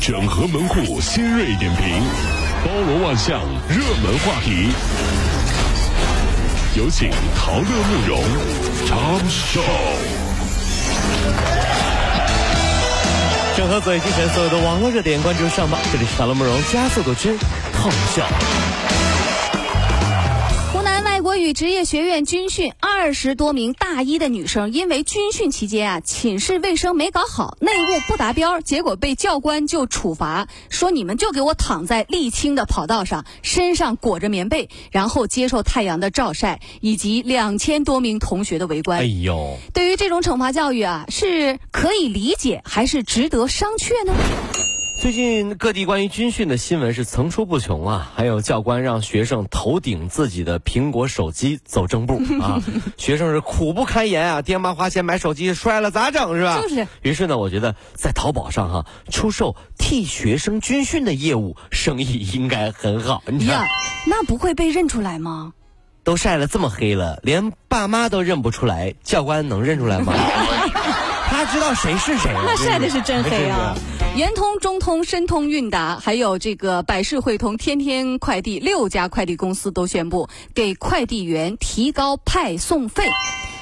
整合门户新锐点评，包罗万象，热门话题。有请陶乐慕容长寿。整合最精神所有的网络热点，关注上榜。这里是陶乐慕容加速度之痛笑。国语职业学院军训，二十多名大一的女生因为军训期间啊，寝室卫生没搞好，内务不达标，结果被教官就处罚，说你们就给我躺在沥青的跑道上，身上裹着棉被，然后接受太阳的照晒，以及两千多名同学的围观。哎呦，对于这种惩罚教育啊，是可以理解，还是值得商榷呢？最近各地关于军训的新闻是层出不穷啊，还有教官让学生头顶自己的苹果手机走正步啊，学生是苦不堪言啊，爹妈花钱买手机摔了咋整是吧？就是。于是呢，我觉得在淘宝上哈出售替学生军训的业务生意应该很好。呀，那不会被认出来吗？都晒了这么黑了，连爸妈都认不出来，教官能认出来吗？他知道谁是谁？那晒的是真黑啊。圆通、中通、申通、韵达，还有这个百世汇通、天天快递六家快递公司都宣布给快递员提高派送费。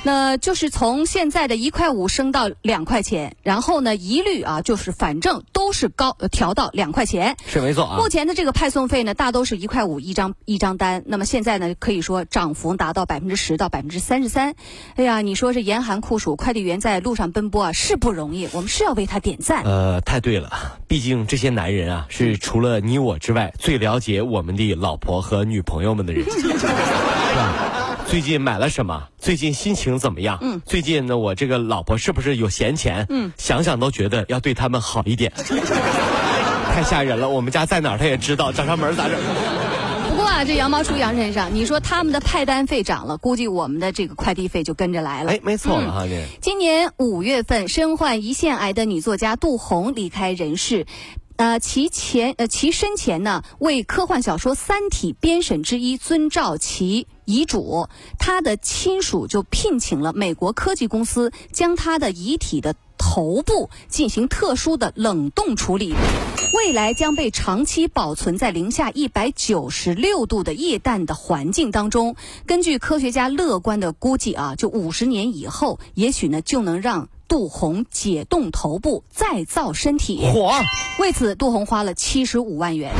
那就是从现在的一块五升到两块钱，然后呢，一律啊，就是反正都是高调到两块钱，是没错啊。目前的这个派送费呢，大都是一块五一张一张单。那么现在呢，可以说涨幅达到百分之十到百分之三十三。哎呀，你说这严寒酷暑，快递员在路上奔波啊，是不容易，我们是要为他点赞。呃，太对了，毕竟这些男人啊，是除了你我之外最了解我们的老婆和女朋友们的人？最近买了什么？最近心情怎么样？嗯，最近呢，我这个老婆是不是有闲钱？嗯，想想都觉得要对他们好一点。太吓人了，我们家在哪儿他也知道，找上门咋整？不过啊，这羊毛出羊身上，你说他们的派单费涨了，估计我们的这个快递费就跟着来了。哎，没错了哈，这。今年五月份，身患胰腺癌的女作家杜红离开人世。呃，其前呃，其生前呢，为科幻小说《三体》编审之一遵照其遗嘱，他的亲属就聘请了美国科技公司，将他的遗体的头部进行特殊的冷冻处理，未来将被长期保存在零下一百九十六度的液氮的环境当中。根据科学家乐观的估计啊，就五十年以后，也许呢就能让。杜红解冻头部再造身体，火！为此，杜红花了七十五万元。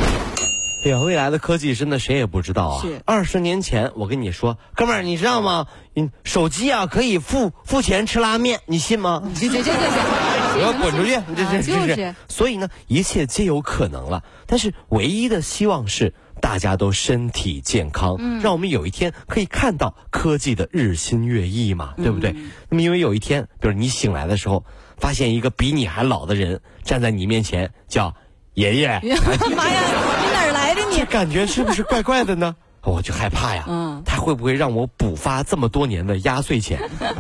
哎呀，未来的科技真的谁也不知道啊！是二十年前，我跟你说，哥们儿，你知道吗？嗯，手机啊可以付付钱吃拉面，你信吗？这这这这，我要滚出去！这这这是。所以呢，一切皆有可能了。但是唯一的希望是。大家都身体健康，让我们有一天可以看到科技的日新月异嘛，对不对？那么因为有一天，比如你醒来的时候，发现一个比你还老的人站在你面前，叫爷爷。妈呀，你哪儿来的你？这感觉是不是怪怪的呢？我就害怕呀。嗯。他会不会让我补发这么多年的压岁钱？哎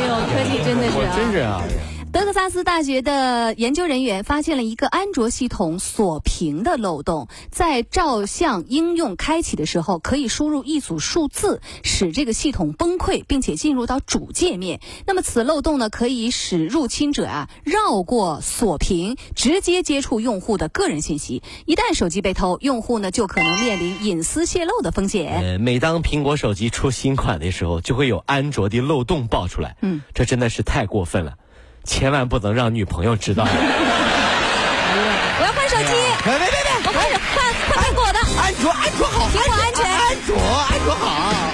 呦，科技真的是，真是啊。德克萨斯大学的研究人员发现了一个安卓系统锁屏的漏洞，在照相应用开启的时候，可以输入一组数字，使这个系统崩溃，并且进入到主界面。那么此漏洞呢，可以使入侵者啊绕过锁屏，直接接触用户的个人信息。一旦手机被偷，用户呢就可能面临隐私泄露的风险。呃，每当苹果手机出新款的时候，就会有安卓的漏洞爆出来。嗯，这真的是太过分了。千万不能让女朋友知道。我要换手机。别别别别！我换手换换苹果的。安卓安卓好，苹果安全。安卓安卓好。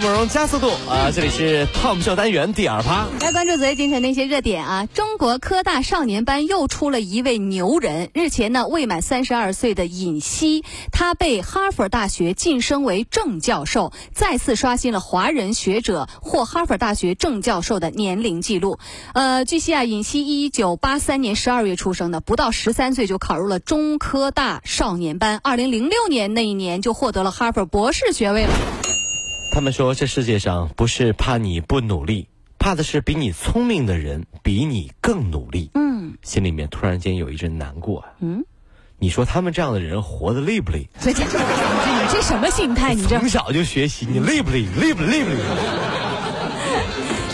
慕容加速度啊！这里是 Tom 秀单元第二趴。来关注昨夜今晨的一些热点啊！中国科大少年班又出了一位牛人。日前呢，未满三十二岁的尹锡，他被哈佛大学晋升为正教授，再次刷新了华人学者获哈佛大学正教授的年龄记录。呃，据悉啊，尹锡一九八三年十二月出生的，不到十三岁就考入了中科大少年班，二零零六年那一年就获得了哈佛博士学位了。他们说，这世界上不是怕你不努力，怕的是比你聪明的人比你更努力。嗯心里面突然间有一阵难过啊。嗯，你说他们这样的人活得累不累？这这这你这什么心态？你这从小就学习，你累不累？累不累不累？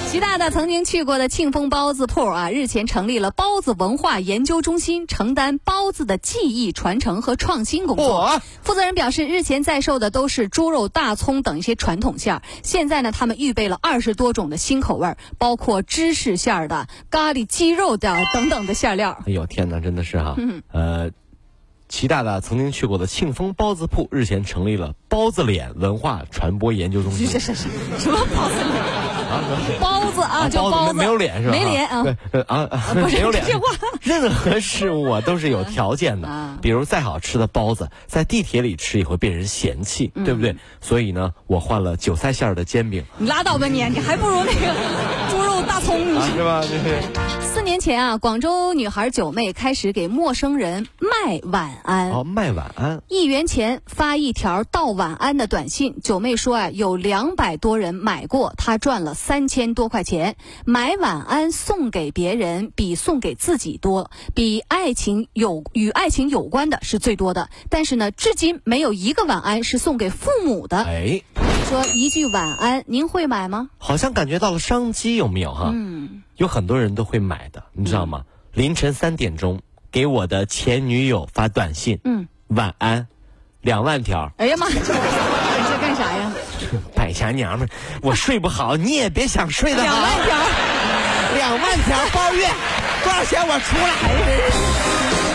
习大大曾经去过的庆丰包子铺啊，日前成立了包子文化研究中心，承担包子的技艺传承和创新工作。嚯负责人表示，日前在售的都是猪肉、大葱等一些传统馅儿，现在呢，他们预备了二十多种的新口味儿，包括芝士馅儿的、咖喱鸡肉的等等的馅料。哎呦天哪，真的是哈、嗯呃，齐大大曾经去过的庆丰包子铺日前成立了包子脸文化传播研究中心。这是什什么包子脸？啊，包子啊，叫包子，没有脸是吧？没脸啊。对呃啊啊，不是没有脸这话。任何事物啊都是有条件的啊，比如再好吃的包子，在地铁里吃也会被人嫌弃，嗯对不对？所以呢，我换了韭菜馅儿的煎饼，你拉倒吧你，你还不如那个猪肉大葱。是吧？就是四年前啊，广州女孩九妹开始给陌生人卖晚安。哦，卖晚安，一元钱发一条道晚安的短信，九妹说啊，有两百多人买过，她赚了三千多块钱。买晚安送给别人比送给自己多，比爱情有与爱情有关的是最多的。但是呢，至今没有一个晚安是送给父母的。哎，说一句晚安，您会买吗？好像感觉到了商机，有没有哈？嗯，有很多人都会买的，你知道吗？凌晨三点钟给我的前女友发短信，嗯，晚安，两万条，哎呀妈，你这干啥呀？败家娘们儿，我睡不好，你也别想睡得两。万条。两万条包月，多少钱我出来？